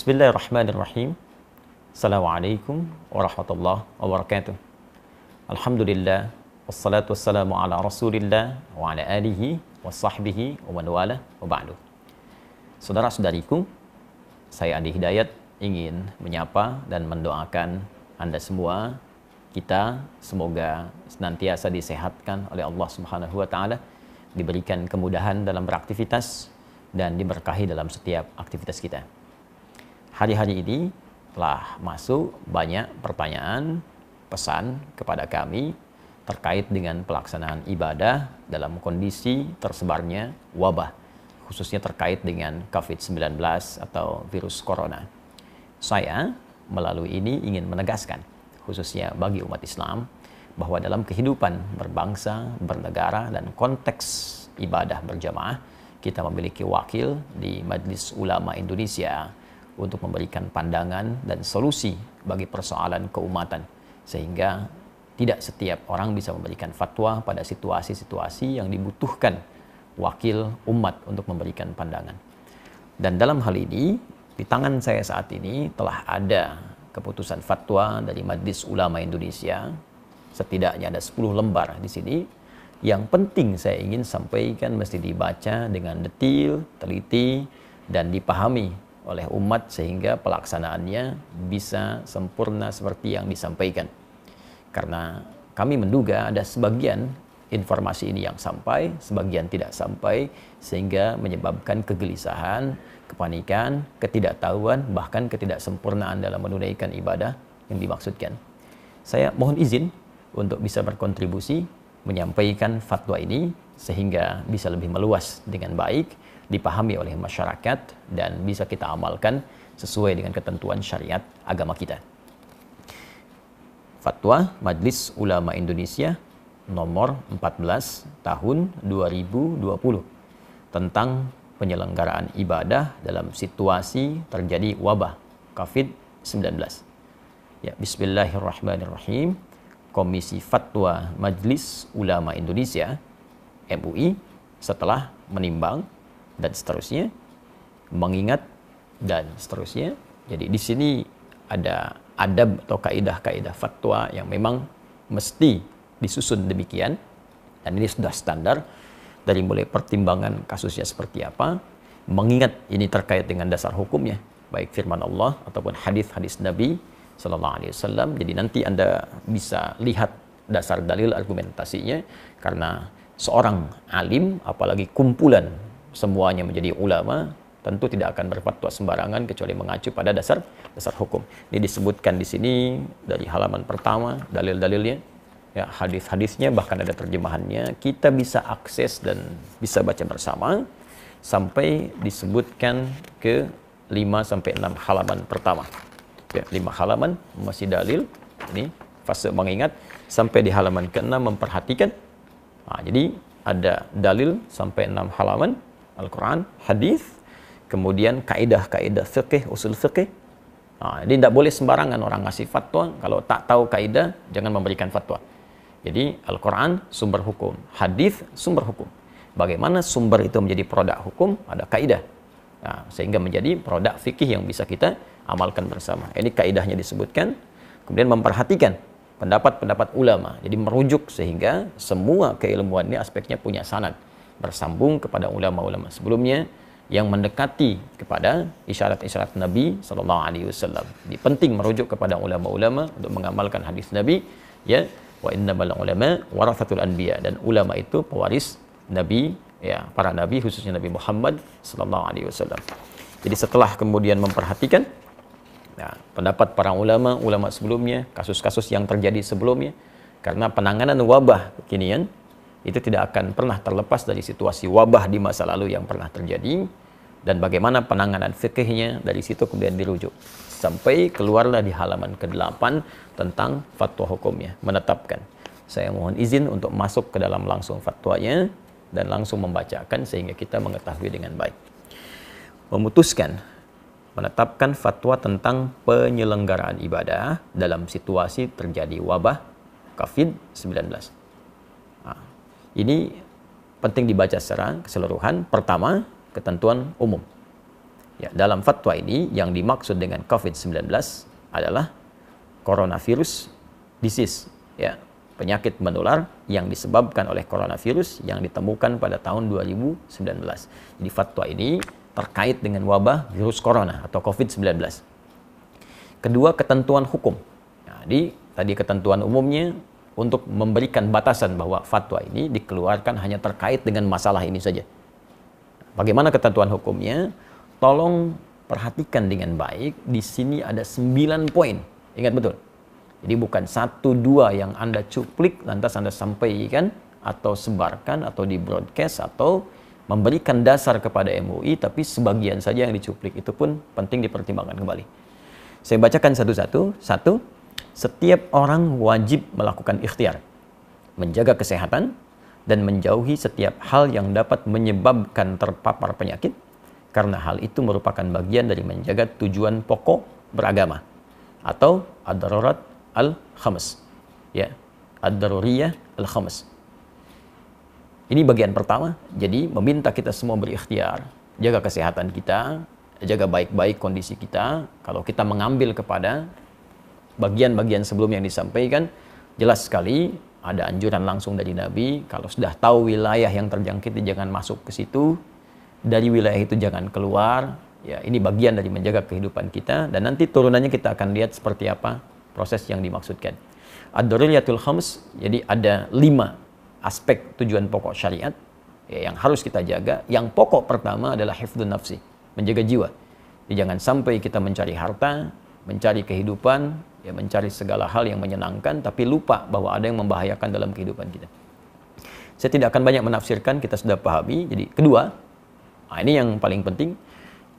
Bismillahirrahmanirrahim. Assalamualaikum warahmatullahi wabarakatuh. Alhamdulillah wassalatu wassalamu ala Rasulillah wa ala alihi wa sahbihi wa man wala wa ba'du. Saudara-saudariku, saya Andi Hidayat ingin menyapa dan mendoakan Anda semua kita semoga senantiasa disehatkan oleh Allah Subhanahu wa taala, diberikan kemudahan dalam beraktivitas dan diberkahi dalam setiap aktivitas kita. Hari-hari ini telah masuk banyak pertanyaan, pesan kepada kami terkait dengan pelaksanaan ibadah dalam kondisi tersebarnya wabah, khususnya terkait dengan COVID-19 atau virus corona. Saya melalui ini ingin menegaskan khususnya bagi umat Islam bahwa dalam kehidupan berbangsa, bernegara dan konteks ibadah berjamaah kita memiliki wakil di Majlis Ulama Indonesia untuk memberikan pandangan dan solusi bagi persoalan keumatan sehingga tidak setiap orang bisa memberikan fatwa pada situasi-situasi yang dibutuhkan wakil umat untuk memberikan pandangan. Dan dalam hal ini, di tangan saya saat ini telah ada keputusan fatwa dari Majlis Ulama Indonesia. Setidaknya ada 10 lembar di sini. Yang penting saya ingin sampaikan mesti dibaca dengan detil, teliti, dan dipahami oleh umat sehingga pelaksanaannya bisa sempurna seperti yang disampaikan. Karena kami menduga ada sebagian informasi ini yang sampai, sebagian tidak sampai, sehingga menyebabkan kegelisahan, kepanikan, ketidaktahuan, bahkan ketidaksempurnaan dalam menunaikan ibadah yang dimaksudkan. Saya mohon izin untuk bisa berkontribusi menyampaikan fatwa ini sehingga bisa lebih meluas dengan baik, dipahami oleh masyarakat dan bisa kita amalkan sesuai dengan ketentuan syariat agama kita. Fatwa Majlis Ulama Indonesia nomor 14 tahun 2020 tentang penyelenggaraan ibadah dalam situasi terjadi wabah COVID-19. Ya, bismillahirrahmanirrahim. Komisi Fatwa Majlis Ulama Indonesia MUI setelah menimbang dan seterusnya mengingat dan seterusnya. Jadi di sini ada adab atau kaidah-kaidah fatwa yang memang mesti disusun demikian dan ini sudah standar dari mulai pertimbangan kasusnya seperti apa, mengingat ini terkait dengan dasar hukumnya, baik firman Allah ataupun hadis-hadis Nabi Sallallahu Alaihi Wasallam. Jadi nanti anda bisa lihat dasar dalil argumentasinya karena seorang alim, apalagi kumpulan semuanya menjadi ulama, tentu tidak akan berfatwa sembarangan kecuali mengacu pada dasar dasar hukum. Ini disebutkan di sini dari halaman pertama dalil-dalilnya ya hadis-hadisnya bahkan ada terjemahannya kita bisa akses dan bisa baca bersama sampai disebutkan ke 5 sampai 6 halaman pertama. Ya, 5 halaman masih dalil ini fase mengingat sampai di halaman ke-6 memperhatikan. Nah, jadi ada dalil sampai 6 halaman Al-Qur'an, hadis, kemudian kaidah-kaidah fikih, usul fikih. Nah, jadi tidak boleh sembarangan orang ngasih fatwa kalau tak tahu kaidah jangan memberikan fatwa. Jadi Al-Quran sumber hukum, hadis sumber hukum. Bagaimana sumber itu menjadi produk hukum? Ada kaidah. Nah, sehingga menjadi produk fikih yang bisa kita amalkan bersama. Ini kaidahnya disebutkan. Kemudian memperhatikan pendapat-pendapat ulama. Jadi merujuk sehingga semua keilmuan ini aspeknya punya sanad. Bersambung kepada ulama-ulama sebelumnya yang mendekati kepada isyarat-isyarat Nabi Sallallahu Alaihi Wasallam. Penting merujuk kepada ulama-ulama untuk mengamalkan hadis Nabi. Ya, wa innamal ulama warathatul anbiya dan ulama itu pewaris nabi ya para nabi khususnya Nabi Muhammad sallallahu alaihi wasallam. Jadi setelah kemudian memperhatikan ya, pendapat para ulama ulama sebelumnya, kasus-kasus yang terjadi sebelumnya karena penanganan wabah kekinian itu tidak akan pernah terlepas dari situasi wabah di masa lalu yang pernah terjadi dan bagaimana penanganan fikihnya dari situ kemudian dirujuk. Sampai keluarlah di halaman ke-8 tentang fatwa hukumnya menetapkan. Saya mohon izin untuk masuk ke dalam langsung fatwanya dan langsung membacakan sehingga kita mengetahui dengan baik. Memutuskan menetapkan fatwa tentang penyelenggaraan ibadah dalam situasi terjadi wabah COVID-19 nah, ini penting dibaca secara keseluruhan pertama ketentuan umum Ya, dalam fatwa ini yang dimaksud dengan COVID-19 adalah coronavirus disease, ya, penyakit menular yang disebabkan oleh coronavirus yang ditemukan pada tahun 2019. Jadi fatwa ini terkait dengan wabah virus corona atau COVID-19. Kedua, ketentuan hukum. Jadi, tadi ketentuan umumnya untuk memberikan batasan bahwa fatwa ini dikeluarkan hanya terkait dengan masalah ini saja. Bagaimana ketentuan hukumnya? Tolong perhatikan dengan baik. Di sini ada 9 poin. Ingat betul. Jadi bukan satu dua yang Anda cuplik lantas Anda sampaikan atau sebarkan atau di broadcast atau memberikan dasar kepada MUI tapi sebagian saja yang dicuplik itu pun penting dipertimbangkan kembali. Saya bacakan satu-satu. Satu, setiap orang wajib melakukan ikhtiar, menjaga kesehatan, dan menjauhi setiap hal yang dapat menyebabkan terpapar penyakit, karena hal itu merupakan bagian dari menjaga tujuan pokok beragama atau ad-darurat al-khams. Ya, ad-daruriyah al-khams. Ini bagian pertama. Jadi meminta kita semua berikhtiar, jaga kesehatan kita, jaga baik-baik kondisi kita. Kalau kita mengambil kepada bagian-bagian sebelum yang disampaikan, jelas sekali ada anjuran langsung dari Nabi, kalau sudah tahu wilayah yang terjangkit jangan masuk ke situ, dari wilayah itu jangan keluar. Ya, ini bagian dari menjaga kehidupan kita dan nanti turunannya kita akan lihat seperti apa proses yang dimaksudkan. Ad-daruriyatul khams, jadi ada lima aspek tujuan pokok syariat ya, yang harus kita jaga. Yang pokok pertama adalah hifdun nafsi, menjaga jiwa. Jadi jangan sampai kita mencari harta, mencari kehidupan, ya mencari segala hal yang menyenangkan tapi lupa bahwa ada yang membahayakan dalam kehidupan kita. Saya tidak akan banyak menafsirkan, kita sudah pahami. Jadi kedua, nah ini yang paling penting,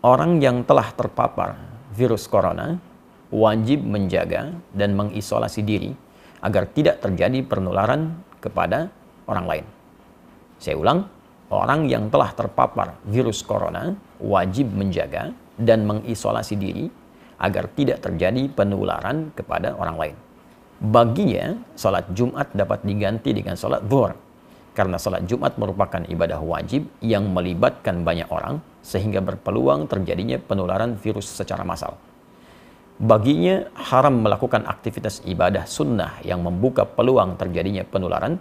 orang yang telah terpapar virus corona wajib menjaga dan mengisolasi diri agar tidak terjadi penularan kepada orang lain. Saya ulang, orang yang telah terpapar virus corona wajib menjaga dan mengisolasi diri agar tidak terjadi penularan kepada orang lain. Baginya, salat Jumat dapat diganti dengan salat zuhur. Karena salat Jumat merupakan ibadah wajib yang melibatkan banyak orang sehingga berpeluang terjadinya penularan virus secara massal. Baginya haram melakukan aktivitas ibadah sunnah yang membuka peluang terjadinya penularan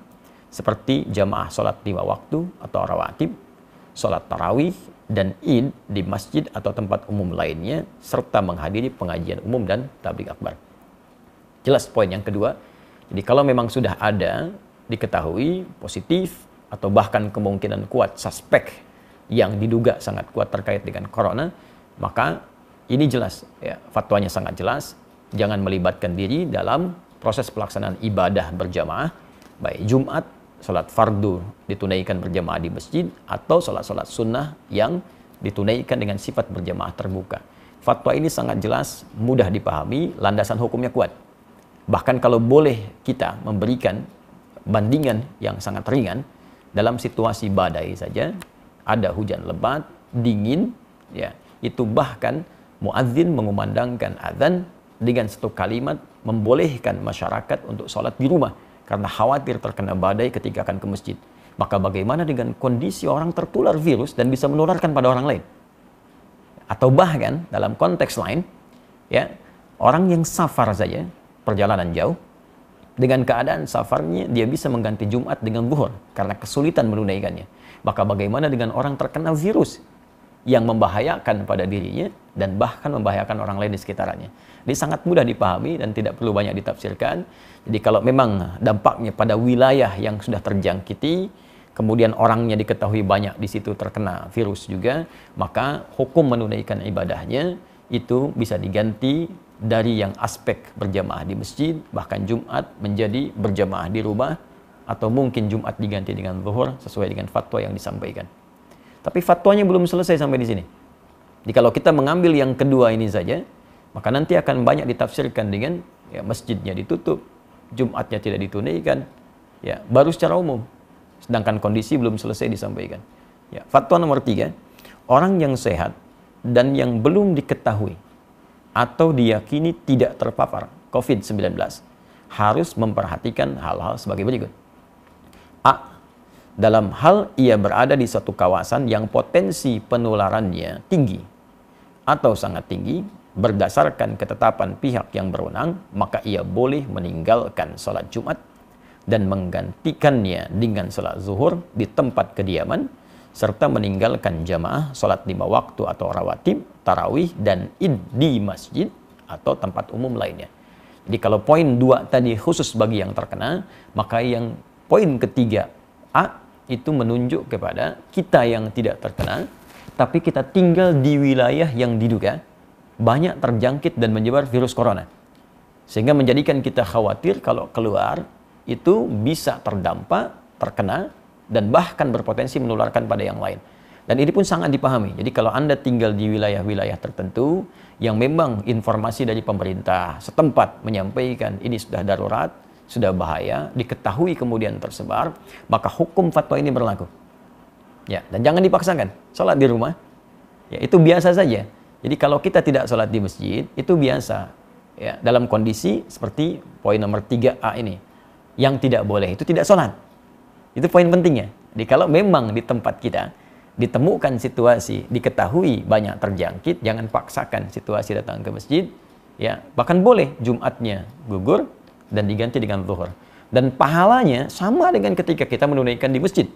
seperti jamaah sholat lima waktu atau rawatib, sholat tarawih, dan id di masjid atau tempat umum lainnya serta menghadiri pengajian umum dan tablik akbar. Jelas poin yang kedua. Jadi kalau memang sudah ada diketahui positif atau bahkan kemungkinan kuat suspek yang diduga sangat kuat terkait dengan corona, maka ini jelas ya fatwanya sangat jelas jangan melibatkan diri dalam proses pelaksanaan ibadah berjamaah baik Jumat sholat fardu ditunaikan berjamaah di masjid atau sholat-sholat sunnah yang ditunaikan dengan sifat berjamaah terbuka. Fatwa ini sangat jelas, mudah dipahami, landasan hukumnya kuat. Bahkan kalau boleh kita memberikan bandingan yang sangat ringan, dalam situasi badai saja, ada hujan lebat, dingin, ya itu bahkan muadzin mengumandangkan azan dengan satu kalimat membolehkan masyarakat untuk sholat di rumah karena khawatir terkena badai ketika akan ke masjid. Maka bagaimana dengan kondisi orang tertular virus dan bisa menularkan pada orang lain? Atau bahkan dalam konteks lain, ya orang yang safar saja, perjalanan jauh, dengan keadaan safarnya dia bisa mengganti Jumat dengan zuhur karena kesulitan menunaikannya. Maka bagaimana dengan orang terkena virus yang membahayakan pada dirinya dan bahkan membahayakan orang lain di sekitarnya. Ini sangat mudah dipahami dan tidak perlu banyak ditafsirkan. Jadi kalau memang dampaknya pada wilayah yang sudah terjangkiti, kemudian orangnya diketahui banyak di situ terkena virus juga, maka hukum menunaikan ibadahnya itu bisa diganti dari yang aspek berjamaah di masjid, bahkan Jumat menjadi berjamaah di rumah, atau mungkin Jumat diganti dengan zuhur sesuai dengan fatwa yang disampaikan. Tapi fatwanya belum selesai sampai di sini. Jadi kalau kita mengambil yang kedua ini saja, maka nanti akan banyak ditafsirkan dengan ya, masjidnya ditutup, Jumatnya tidak ditunaikan, ya baru secara umum. Sedangkan kondisi belum selesai disampaikan. Ya, fatwa nomor tiga, orang yang sehat dan yang belum diketahui atau diyakini tidak terpapar COVID-19 harus memperhatikan hal-hal sebagai berikut. A dalam hal ia berada di suatu kawasan yang potensi penularannya tinggi atau sangat tinggi berdasarkan ketetapan pihak yang berwenang, maka ia boleh meninggalkan sholat Jumat dan menggantikannya dengan sholat zuhur di tempat kediaman serta meninggalkan jamaah sholat lima waktu atau rawatib, tarawih, dan id di masjid atau tempat umum lainnya. Jadi kalau poin dua tadi khusus bagi yang terkena, maka yang poin ketiga A itu menunjuk kepada kita yang tidak terkena, tapi kita tinggal di wilayah yang diduga banyak terjangkit dan menyebar virus corona. Sehingga menjadikan kita khawatir kalau keluar itu bisa terdampak, terkena, dan bahkan berpotensi menularkan pada yang lain. Dan ini pun sangat dipahami. Jadi kalau Anda tinggal di wilayah-wilayah tertentu yang memang informasi dari pemerintah setempat menyampaikan ini sudah darurat, sudah bahaya, diketahui kemudian tersebar, maka hukum fatwa ini berlaku. Ya, dan jangan dipaksakan. Sholat di rumah, ya itu biasa saja. Jadi kalau kita tidak sholat di masjid, itu biasa. Ya, dalam kondisi seperti poin nomor 3A ini. Yang tidak boleh itu tidak sholat. Itu poin pentingnya. Jadi kalau memang di tempat kita ditemukan situasi, diketahui banyak terjangkit, jangan paksakan situasi datang ke masjid. Ya, bahkan boleh Jumatnya gugur dan diganti dengan zuhur. Dan pahalanya sama dengan ketika kita menunaikan di masjid.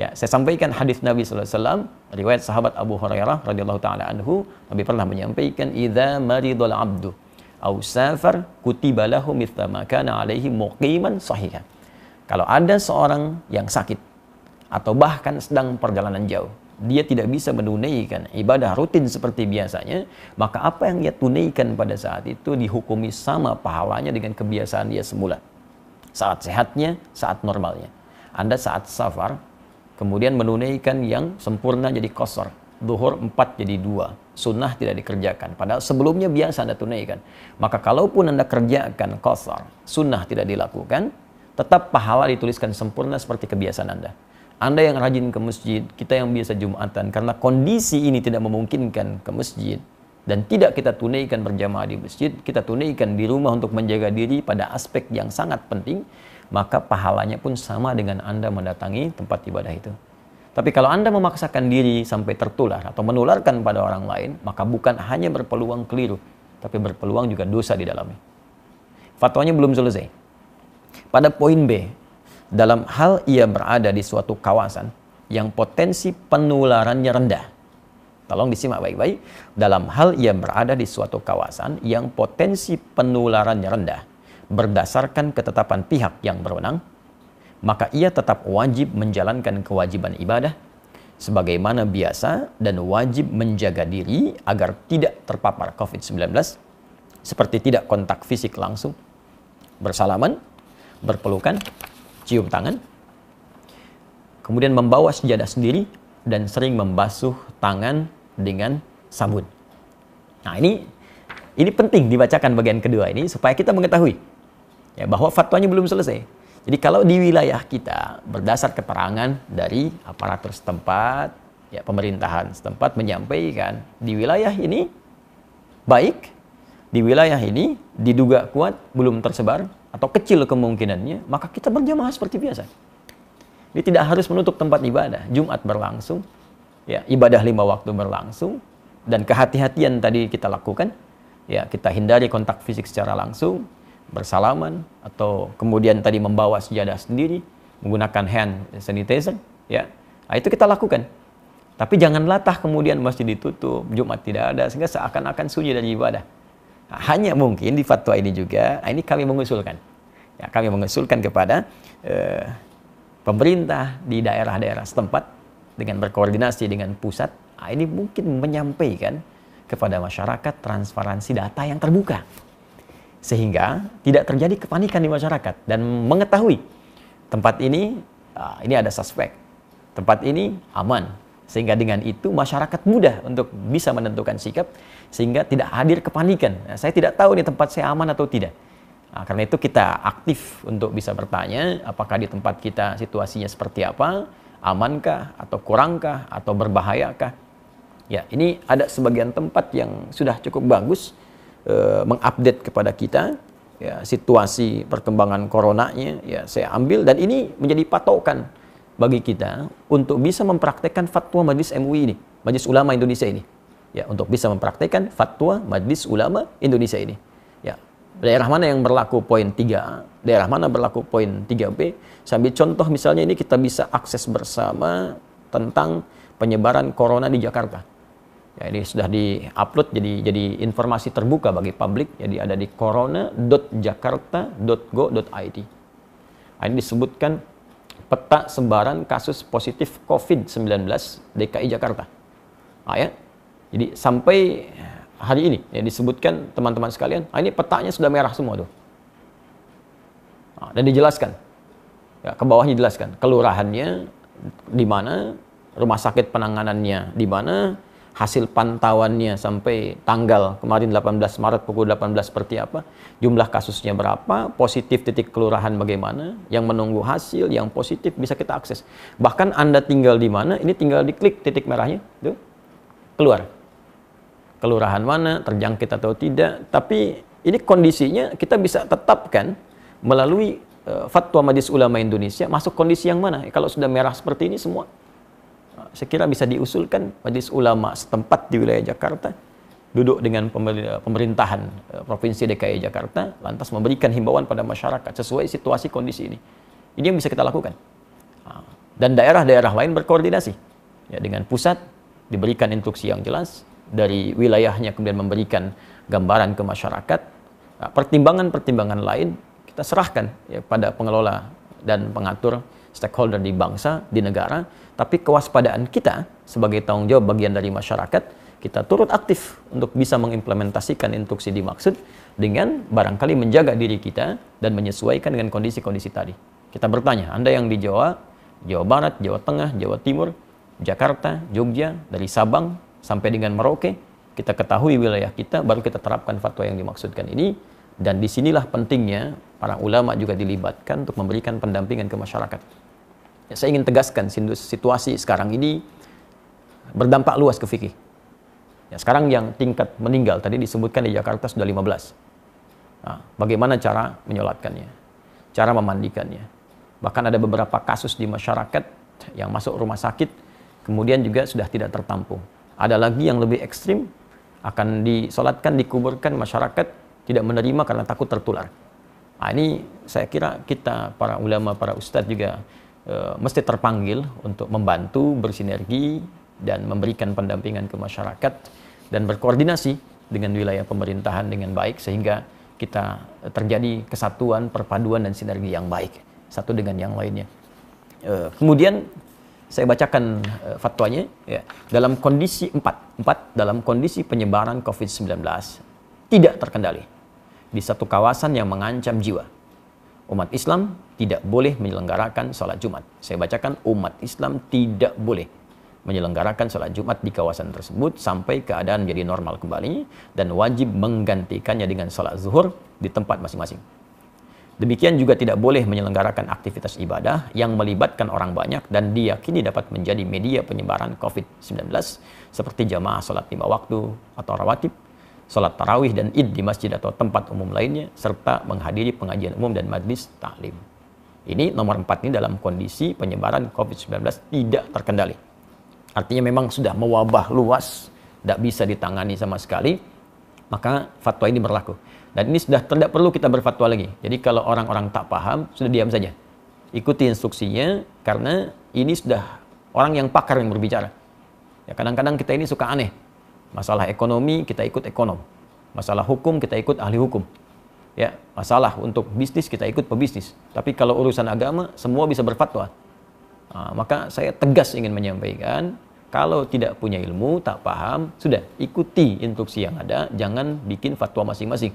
Ya, saya sampaikan hadis Nabi wasallam, riwayat sahabat Abu Hurairah radhiyallahu taala anhu, Nabi pernah menyampaikan idza maridul abdu au safar kutiba lahu mithla ma kana alaihi muqiman sahihan. Kalau ada seorang yang sakit atau bahkan sedang perjalanan jauh, dia tidak bisa menunaikan ibadah rutin seperti biasanya, maka apa yang dia tunaikan pada saat itu dihukumi sama pahalanya dengan kebiasaan dia semula. Saat sehatnya, saat normalnya. Anda saat safar, kemudian menunaikan yang sempurna jadi kosor duhur empat jadi dua. Sunnah tidak dikerjakan. Padahal sebelumnya biasa anda tunaikan. Maka kalaupun anda kerjakan kosor sunnah tidak dilakukan tetap pahala dituliskan sempurna seperti kebiasaan anda. Anda yang rajin ke masjid kita yang biasa jumatan karena kondisi ini tidak memungkinkan ke masjid. Dan tidak kita tunaikan berjamaah di masjid kita tunaikan di rumah untuk menjaga diri pada aspek yang sangat penting maka pahalanya pun sama dengan Anda mendatangi tempat ibadah itu. Tapi kalau Anda memaksakan diri sampai tertular atau menularkan pada orang lain, maka bukan hanya berpeluang keliru, tapi berpeluang juga dosa di dalamnya. Fatwanya belum selesai. Pada poin B, dalam hal ia berada di suatu kawasan yang potensi penularannya rendah. Tolong disimak baik-baik. Dalam hal ia berada di suatu kawasan yang potensi penularannya rendah berdasarkan ketetapan pihak yang berwenang, maka ia tetap wajib menjalankan kewajiban ibadah sebagaimana biasa dan wajib menjaga diri agar tidak terpapar COVID-19 seperti tidak kontak fisik langsung, bersalaman, berpelukan, cium tangan, kemudian membawa sejadah sendiri dan sering membasuh tangan dengan sabun. Nah, ini ini penting dibacakan bagian kedua ini supaya kita mengetahui ya, bahwa fatwanya belum selesai. Jadi kalau di wilayah kita berdasar keterangan dari aparatur setempat, ya pemerintahan setempat menyampaikan di wilayah ini baik, di wilayah ini diduga kuat belum tersebar atau kecil kemungkinannya, maka kita berjamaah seperti biasa. Ini tidak harus menutup tempat ibadah. Jumat berlangsung, ya ibadah lima waktu berlangsung, dan kehati-hatian tadi kita lakukan, ya kita hindari kontak fisik secara langsung, bersalaman atau kemudian tadi membawa sejadah sendiri menggunakan hand sanitizer ya. Nah, itu kita lakukan. Tapi jangan latah kemudian masjid ditutup Jumat tidak ada sehingga seakan-akan sunyi dari ibadah. Nah, hanya mungkin di fatwa ini juga nah, ini kami mengusulkan. Ya kami mengusulkan kepada eh, pemerintah di daerah-daerah setempat dengan berkoordinasi dengan pusat. Nah, ini mungkin menyampaikan kepada masyarakat transparansi data yang terbuka sehingga tidak terjadi kepanikan di masyarakat. Dan mengetahui tempat ini uh, ini ada suspek. Tempat ini aman. Sehingga dengan itu masyarakat mudah untuk bisa menentukan sikap sehingga tidak hadir kepanikan. Nah, saya tidak tahu nih tempat saya aman atau tidak. Nah, karena itu kita aktif untuk bisa bertanya apakah di tempat kita situasinya seperti apa? Amankah atau kurangkah atau berbahayakah? Ya ini ada sebagian tempat yang sudah cukup bagus uh, mengupdate kepada kita ya situasi perkembangan coronanya ya saya ambil dan ini menjadi patokan bagi kita untuk bisa mempraktekkan fatwa Majelis MUI ini, Majelis Ulama Indonesia ini. ya untuk bisa mempraktekkan fatwa Majelis Ulama Indonesia ini. Ya, daerah mana yang berlaku poin 3A, daerah mana berlaku poin 3B. Sambil contoh misalnya ini kita bisa akses bersama tentang penyebaran corona di Jakarta. Ya, ini sudah di-upload jadi jadi informasi terbuka bagi publik. Jadi ada di corona.jakarta.go.id. Nah, ini disebutkan peta sebaran kasus positif COVID-19 DKI Jakarta. Nah, ya. Jadi sampai hari ini ya disebutkan teman-teman sekalian, nah, ini petanya sudah merah semua tuh. Nah, dan dijelaskan. Ya, ke bawahnya dijelaskan kelurahannya di mana, rumah sakit penanganannya di mana, hasil pantauannya sampai tanggal kemarin 18 Maret pukul 18 seperti apa, jumlah kasusnya berapa, positif titik kelurahan bagaimana, yang menunggu hasil, yang positif bisa kita akses. Bahkan Anda tinggal di mana, ini tinggal diklik titik merahnya, tuh, keluar. Kelurahan mana, terjangkit atau tidak, tapi ini kondisinya kita bisa tetapkan melalui uh, fatwa Majelis Ulama Indonesia masuk kondisi yang mana. Kalau sudah merah seperti ini semua saya kira bisa diusulkan majelis ulama setempat di wilayah Jakarta duduk dengan pemerintahan eh, Provinsi DKI Jakarta lantas memberikan himbauan pada masyarakat sesuai situasi kondisi ini. Ini yang bisa kita lakukan. Ah, dan daerah-daerah lain berkoordinasi ya dengan pusat diberikan instruksi yang jelas dari wilayahnya kemudian memberikan gambaran ke masyarakat. Ah, pertimbangan-pertimbangan lain kita serahkan ya, pada pengelola dan pengatur stakeholder di bangsa, di negara, tapi kewaspadaan kita sebagai tanggung jawab bagian dari masyarakat, kita turut aktif untuk bisa mengimplementasikan instruksi dimaksud dengan barangkali menjaga diri kita dan menyesuaikan dengan kondisi-kondisi tadi. Kita bertanya, Anda yang di Jawa, Jawa Barat, Jawa Tengah, Jawa Timur, Jakarta, Jogja, dari Sabang sampai dengan Merauke, kita ketahui wilayah kita, baru kita terapkan fatwa yang dimaksudkan ini, dan di sinilah pentingnya para ulama juga dilibatkan untuk memberikan pendampingan ke masyarakat. Ya, saya ingin tegaskan situasi sekarang ini berdampak luas ke fikih. Ya, sekarang yang tingkat meninggal tadi disebutkan di Jakarta sudah 15. Nah, bagaimana cara menyolatkannya? Cara memandikannya? Bahkan ada beberapa kasus di masyarakat yang masuk rumah sakit kemudian juga sudah tidak tertampung. Ada lagi yang lebih ekstrim akan disolatkan, dikuburkan masyarakat tidak menerima karena takut tertular. Nah, ini saya kira kita para ulama, para ustadz juga e, mesti terpanggil untuk membantu bersinergi dan memberikan pendampingan ke masyarakat dan berkoordinasi dengan wilayah pemerintahan dengan baik sehingga kita terjadi kesatuan, perpaduan dan sinergi yang baik satu dengan yang lainnya. E, kemudian saya bacakan e, fatwanya ya. Dalam kondisi empat, empat dalam kondisi penyebaran COVID-19 tidak terkendali di satu kawasan yang mengancam jiwa umat Islam tidak boleh menyelenggarakan sholat Jumat. Saya bacakan umat Islam tidak boleh menyelenggarakan sholat Jumat di kawasan tersebut sampai keadaan menjadi normal kembali dan wajib menggantikannya dengan sholat zuhur di tempat masing-masing. Demikian juga tidak boleh menyelenggarakan aktivitas ibadah yang melibatkan orang banyak dan diyakini dapat menjadi media penyebaran COVID-19 seperti jamaah sholat lima waktu atau rawatib sholat tarawih dan id di masjid atau tempat umum lainnya, serta menghadiri pengajian umum dan majlis taklim. Ini nomor empat ini dalam kondisi penyebaran COVID-19 tidak terkendali. Artinya memang sudah mewabah luas, tidak bisa ditangani sama sekali, maka fatwa ini berlaku. Dan ini sudah tidak perlu kita berfatwa lagi. Jadi kalau orang-orang tak paham, sudah diam saja. Ikuti instruksinya, karena ini sudah orang yang pakar yang berbicara. Ya kadang-kadang kita ini suka aneh Masalah ekonomi kita ikut ekonom. Masalah hukum kita ikut ahli hukum. Ya, masalah untuk bisnis kita ikut pebisnis. Tapi kalau urusan agama semua bisa berfatwa. Nah, maka saya tegas ingin menyampaikan kalau tidak punya ilmu, tak paham, sudah ikuti instruksi yang ada, jangan bikin fatwa masing-masing.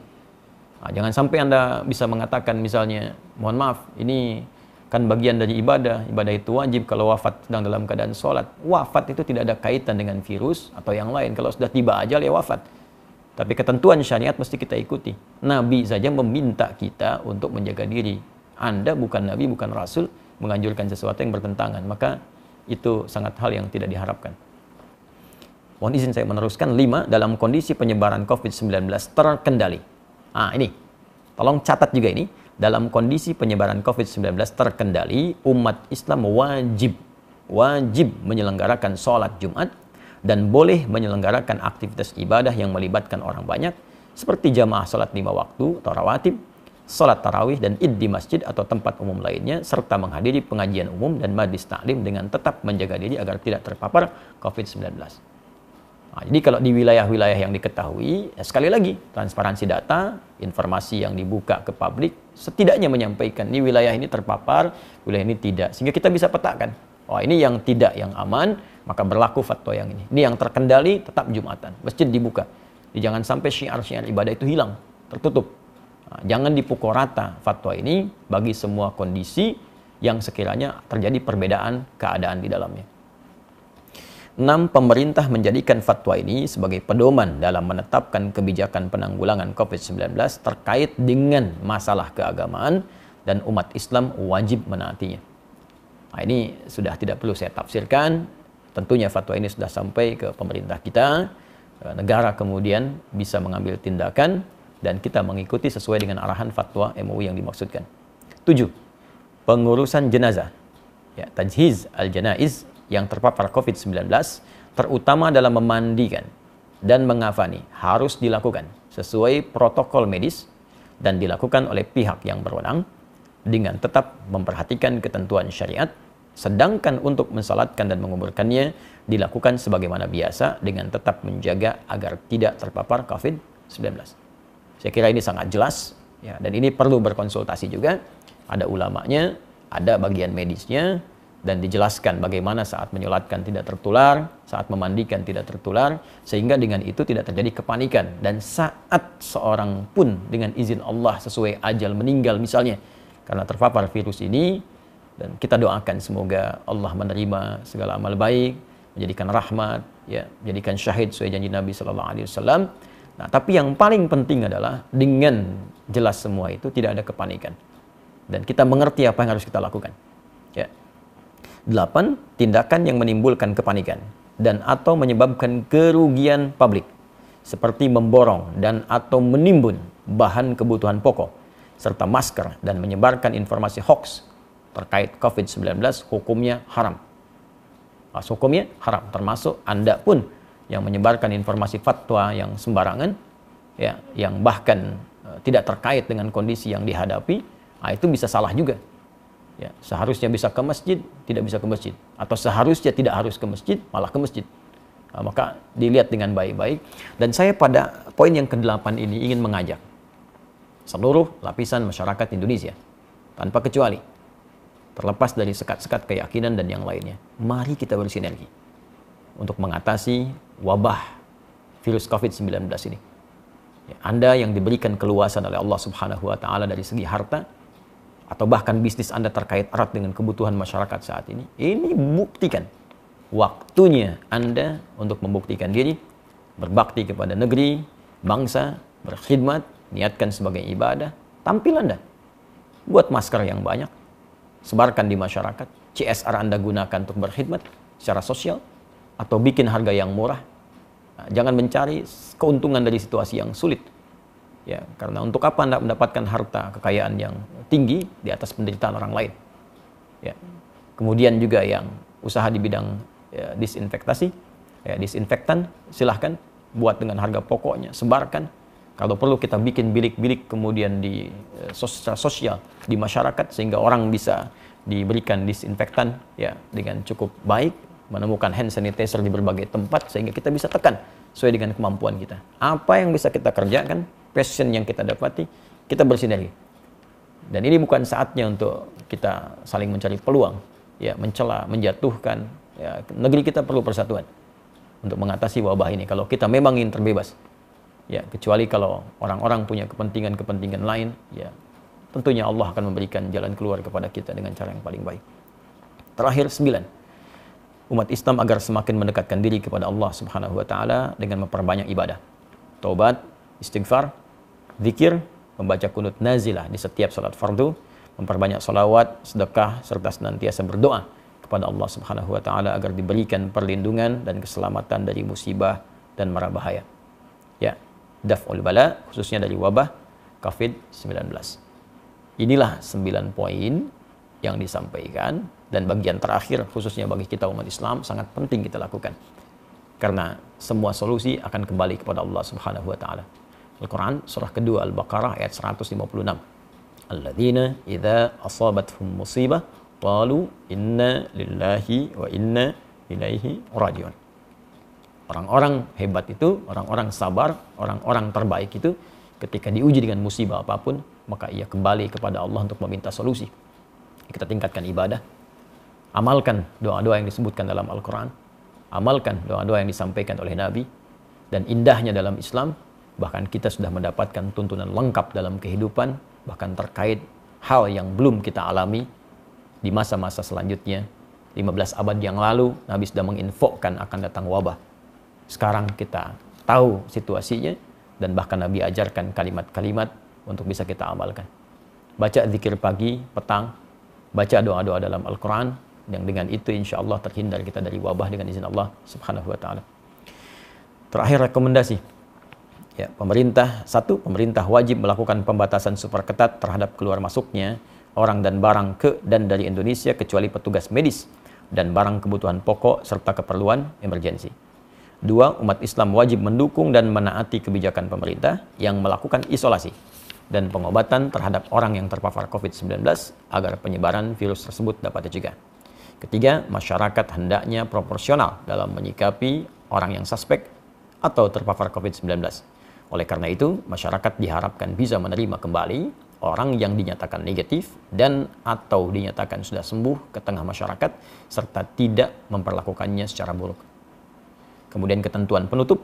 Nah, jangan sampai Anda bisa mengatakan misalnya, mohon maaf, ini kan bagian dari ibadah. Ibadah itu wajib kalau wafat sedang dalam keadaan sholat. Wafat itu tidak ada kaitan dengan virus atau yang lain. Kalau sudah tiba ajal ya wafat. Tapi ketentuan syariat mesti kita ikuti. Nabi saja meminta kita untuk menjaga diri. Anda bukan Nabi, bukan Rasul, menganjurkan sesuatu yang bertentangan. Maka itu sangat hal yang tidak diharapkan. Mohon izin saya meneruskan. Lima, dalam kondisi penyebaran COVID-19 terkendali. Ah, ini. Tolong catat juga ini dalam kondisi penyebaran COVID-19 terkendali, umat Islam wajib wajib menyelenggarakan sholat Jumat dan boleh menyelenggarakan aktivitas ibadah yang melibatkan orang banyak seperti jamaah salat lima waktu atau rawatib, salat tarawih dan id di masjid atau tempat umum lainnya serta menghadiri pengajian umum dan majlis taklim dengan tetap menjaga diri agar tidak terpapar COVID-19. Nah, jadi kalau di wilayah-wilayah yang diketahui, ya sekali lagi transparansi data, informasi yang dibuka ke publik, setidaknya menyampaikan di wilayah ini terpapar, wilayah ini tidak, sehingga kita bisa petakan. Oh ini yang tidak yang aman, maka berlaku fatwa yang ini. Ini yang terkendali tetap jumatan, masjid dibuka. Jadi jangan sampai syiar-syiar ibadah itu hilang, tertutup. Nah, jangan dipukul rata fatwa ini bagi semua kondisi yang sekiranya terjadi perbedaan keadaan di dalamnya. 6. Pemerintah menjadikan fatwa ini sebagai pedoman dalam menetapkan kebijakan penanggulangan COVID-19 terkait dengan masalah keagamaan dan umat Islam wajib menaatinya. Nah, ini sudah tidak perlu saya tafsirkan. Tentunya fatwa ini sudah sampai ke pemerintah kita. Negara kemudian bisa mengambil tindakan dan kita mengikuti sesuai dengan arahan fatwa MUI yang dimaksudkan. 7. Pengurusan jenazah. Ya, tajhiz al-janaiz yang terpapar COVID-19, terutama dalam memandikan dan mengafani, harus dilakukan sesuai protokol medis dan dilakukan oleh pihak yang berwenang dengan tetap memperhatikan ketentuan syariat, sedangkan untuk mensalatkan dan menguburkannya dilakukan sebagaimana biasa dengan tetap menjaga agar tidak terpapar COVID-19. Saya kira ini sangat jelas ya dan ini perlu berkonsultasi juga ada ulamanya, ada bagian medisnya, dan dijelaskan bagaimana saat menyolatkan tidak tertular, saat memandikan tidak tertular, sehingga dengan itu tidak terjadi kepanikan. Dan saat seorang pun dengan izin Allah sesuai ajal meninggal misalnya, karena terpapar virus ini, dan kita doakan semoga Allah menerima segala amal baik, menjadikan rahmat, ya, menjadikan syahid sesuai janji Nabi Sallallahu Alaihi Wasallam. Nah, tapi yang paling penting adalah dengan jelas semua itu tidak ada kepanikan dan kita mengerti apa yang harus kita lakukan. 8. Tindakan yang menimbulkan kepanikan dan atau menyebabkan kerugian publik seperti memborong dan atau menimbun bahan kebutuhan pokok serta masker dan menyebarkan informasi hoax terkait COVID-19 hukumnya haram. Nah, hukumnya haram termasuk Anda pun yang menyebarkan informasi fatwa yang sembarangan ya yang bahkan uh, tidak terkait dengan kondisi yang dihadapi, nah, itu bisa salah juga ya seharusnya bisa ke masjid tidak bisa ke masjid. Atau seharusnya tidak harus ke masjid malah ke masjid. Nah, maka dilihat dengan baik-baik. Dan saya pada poin yang ke-8 ini ingin mengajak seluruh lapisan masyarakat Indonesia tanpa kecuali terlepas dari sekat-sekat keyakinan dan yang lainnya mari kita bersinergi untuk mengatasi wabah virus COVID-19 ini. Ya, Anda yang diberikan keluasan oleh Allah Subhanahu wa taala dari segi harta atau bahkan bisnis Anda terkait erat dengan kebutuhan masyarakat saat ini, ini buktikan waktunya Anda untuk membuktikan diri, berbakti kepada negeri, bangsa, berkhidmat, niatkan sebagai ibadah, tampil Anda. Buat masker yang banyak, sebarkan di masyarakat, CSR Anda gunakan untuk berkhidmat secara sosial, atau bikin harga yang murah. Nah, jangan mencari keuntungan dari situasi yang sulit Ya, karena untuk apa Anda mendapatkan harta kekayaan yang tinggi di atas penderitaan orang lain? Ya. Kemudian juga yang usaha di bidang ya, disinfektasi, ya, disinfektan, silahkan buat dengan harga pokoknya, sebarkan. Kalau perlu kita bikin bilik-bilik kemudian di eh, sosial, sosial di masyarakat sehingga orang bisa diberikan disinfektan ya dengan cukup baik, menemukan hand sanitizer di berbagai tempat sehingga kita bisa tekan sesuai dengan kemampuan kita. Apa yang bisa kita kerjakan passion yang kita dapati, kita bersinergi. Dan ini bukan saatnya untuk kita saling mencari peluang, ya mencela, menjatuhkan. Ya, negeri kita perlu persatuan untuk mengatasi wabah ini. Kalau kita memang ingin terbebas, ya kecuali kalau orang-orang punya kepentingan-kepentingan lain, ya tentunya Allah akan memberikan jalan keluar kepada kita dengan cara yang paling baik. Terakhir sembilan, umat Islam agar semakin mendekatkan diri kepada Allah Subhanahu wa taala dengan memperbanyak ibadah, taubat, istighfar, zikir, membaca kunut nazilah di setiap salat fardu, memperbanyak salawat, sedekah, serta senantiasa berdoa kepada Allah Subhanahu wa taala agar diberikan perlindungan dan keselamatan dari musibah dan mara bahaya. Ya, daf'ul bala khususnya dari wabah COVID-19. Inilah sembilan poin yang disampaikan dan bagian terakhir khususnya bagi kita umat Islam sangat penting kita lakukan Karena semua solusi akan kembali kepada Allah Subhanahu wa taala. Al-Quran surah kedua Al-Baqarah ayat 156. Alladzina idza asabatuhum musibah qalu inna lillahi wa inna ilaihi rajiun. Orang-orang hebat itu, orang-orang sabar, orang-orang terbaik itu ketika diuji dengan musibah apa pun, maka ia kembali kepada Allah untuk meminta solusi. Kita tingkatkan ibadah, amalkan doa-doa yang disebutkan dalam Al-Quran, amalkan doa-doa yang disampaikan oleh Nabi, dan indahnya dalam Islam, bahkan kita sudah mendapatkan tuntunan lengkap dalam kehidupan, bahkan terkait hal yang belum kita alami di masa-masa selanjutnya. 15 abad yang lalu, Nabi sudah menginfokan akan datang wabah sekarang kita tahu situasinya dan bahkan Nabi ajarkan kalimat-kalimat untuk bisa kita amalkan. Baca zikir pagi, petang, baca doa-doa dalam Al-Quran, yang dengan itu insya Allah terhindar kita dari wabah dengan izin Allah subhanahu wa ta'ala. Terakhir rekomendasi. Ya, pemerintah, satu, pemerintah wajib melakukan pembatasan super ketat terhadap keluar masuknya orang dan barang ke dan dari Indonesia kecuali petugas medis dan barang kebutuhan pokok serta keperluan emergensi. Dua, umat Islam wajib mendukung dan menaati kebijakan pemerintah yang melakukan isolasi dan pengobatan terhadap orang yang terpapar COVID-19 agar penyebaran virus tersebut dapat dicegah. Ketiga, masyarakat hendaknya proporsional dalam menyikapi orang yang suspek atau terpapar COVID-19. Oleh karena itu, masyarakat diharapkan bisa menerima kembali orang yang dinyatakan negatif dan atau dinyatakan sudah sembuh ke tengah masyarakat serta tidak memperlakukannya secara buruk. Kemudian ketentuan penutup.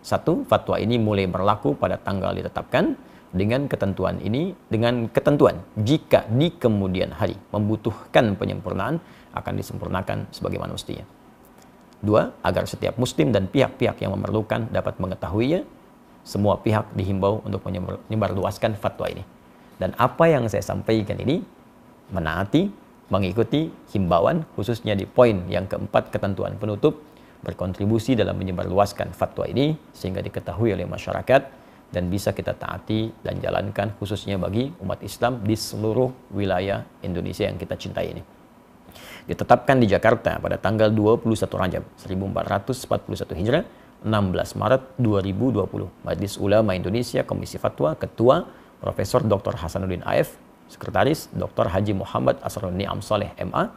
Satu, fatwa ini mulai berlaku pada tanggal ditetapkan dengan ketentuan ini dengan ketentuan jika di kemudian hari membutuhkan penyempurnaan akan disempurnakan sebagaimana mestinya. Dua, agar setiap muslim dan pihak-pihak yang memerlukan dapat mengetahuinya, semua pihak dihimbau untuk menyebarluaskan fatwa ini. Dan apa yang saya sampaikan ini menaati, mengikuti himbauan khususnya di poin yang keempat ketentuan penutup berkontribusi dalam menyebarluaskan fatwa ini sehingga diketahui oleh masyarakat dan bisa kita taati dan jalankan khususnya bagi umat Islam di seluruh wilayah Indonesia yang kita cintai ini. Ditetapkan di Jakarta pada tanggal 21 Rajab 1441 Hijrah 16 Maret 2020. Majelis Ulama Indonesia Komisi Fatwa Ketua Profesor Dr. Hasanuddin AF, Sekretaris Dr. Haji Muhammad Asrul Niam Saleh MA,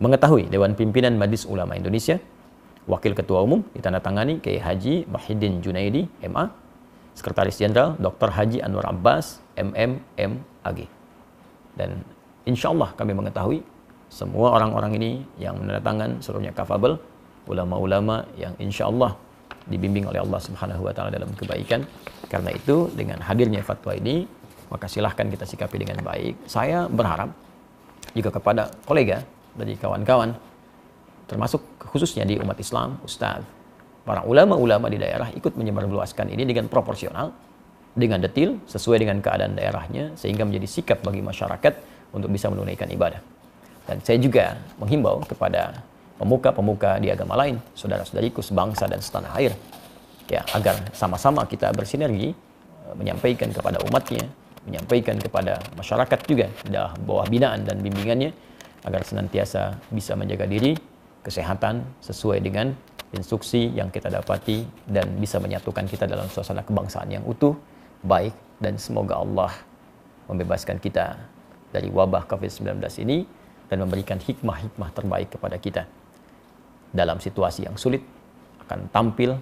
mengetahui Dewan Pimpinan Majelis Ulama Indonesia Wakil Ketua Umum ditandatangani Kiai Haji Muhyiddin Junaidi, MA, Sekretaris Jenderal Dr. Haji Anwar Abbas, MM, MAG. Dan insya Allah kami mengetahui semua orang-orang ini yang menandatangan seluruhnya kafabel, ulama-ulama yang insya Allah dibimbing oleh Allah Subhanahu wa taala dalam kebaikan. Karena itu dengan hadirnya fatwa ini maka silahkan kita sikapi dengan baik. Saya berharap juga kepada kolega dari kawan-kawan termasuk khususnya di umat Islam, Ustaz, para ulama-ulama di daerah ikut menyebarluaskan ini dengan proporsional, dengan detil, sesuai dengan keadaan daerahnya, sehingga menjadi sikap bagi masyarakat untuk bisa menunaikan ibadah. Dan saya juga menghimbau kepada pemuka-pemuka di agama lain, saudara-saudariku sebangsa dan setanah air, ya agar sama-sama kita bersinergi eh, menyampaikan kepada umatnya, menyampaikan kepada masyarakat juga di bawah binaan dan bimbingannya agar senantiasa bisa menjaga diri kesehatan sesuai dengan instruksi yang kita dapati dan bisa menyatukan kita dalam suasana kebangsaan yang utuh, baik dan semoga Allah membebaskan kita dari wabah COVID-19 ini dan memberikan hikmah-hikmah terbaik kepada kita. Dalam situasi yang sulit akan tampil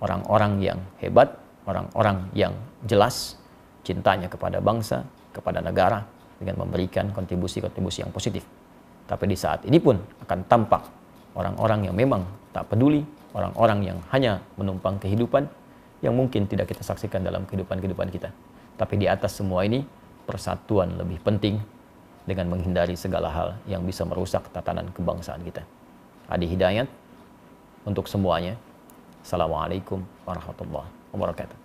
orang-orang yang hebat, orang-orang yang jelas cintanya kepada bangsa, kepada negara dengan memberikan kontribusi-kontribusi yang positif. Tapi di saat ini pun akan tampak orang-orang yang memang tak peduli, orang-orang yang hanya menumpang kehidupan yang mungkin tidak kita saksikan dalam kehidupan-kehidupan kita. Tapi di atas semua ini, persatuan lebih penting dengan menghindari segala hal yang bisa merusak tatanan kebangsaan kita. Adi Hidayat untuk semuanya. Assalamualaikum warahmatullahi wabarakatuh.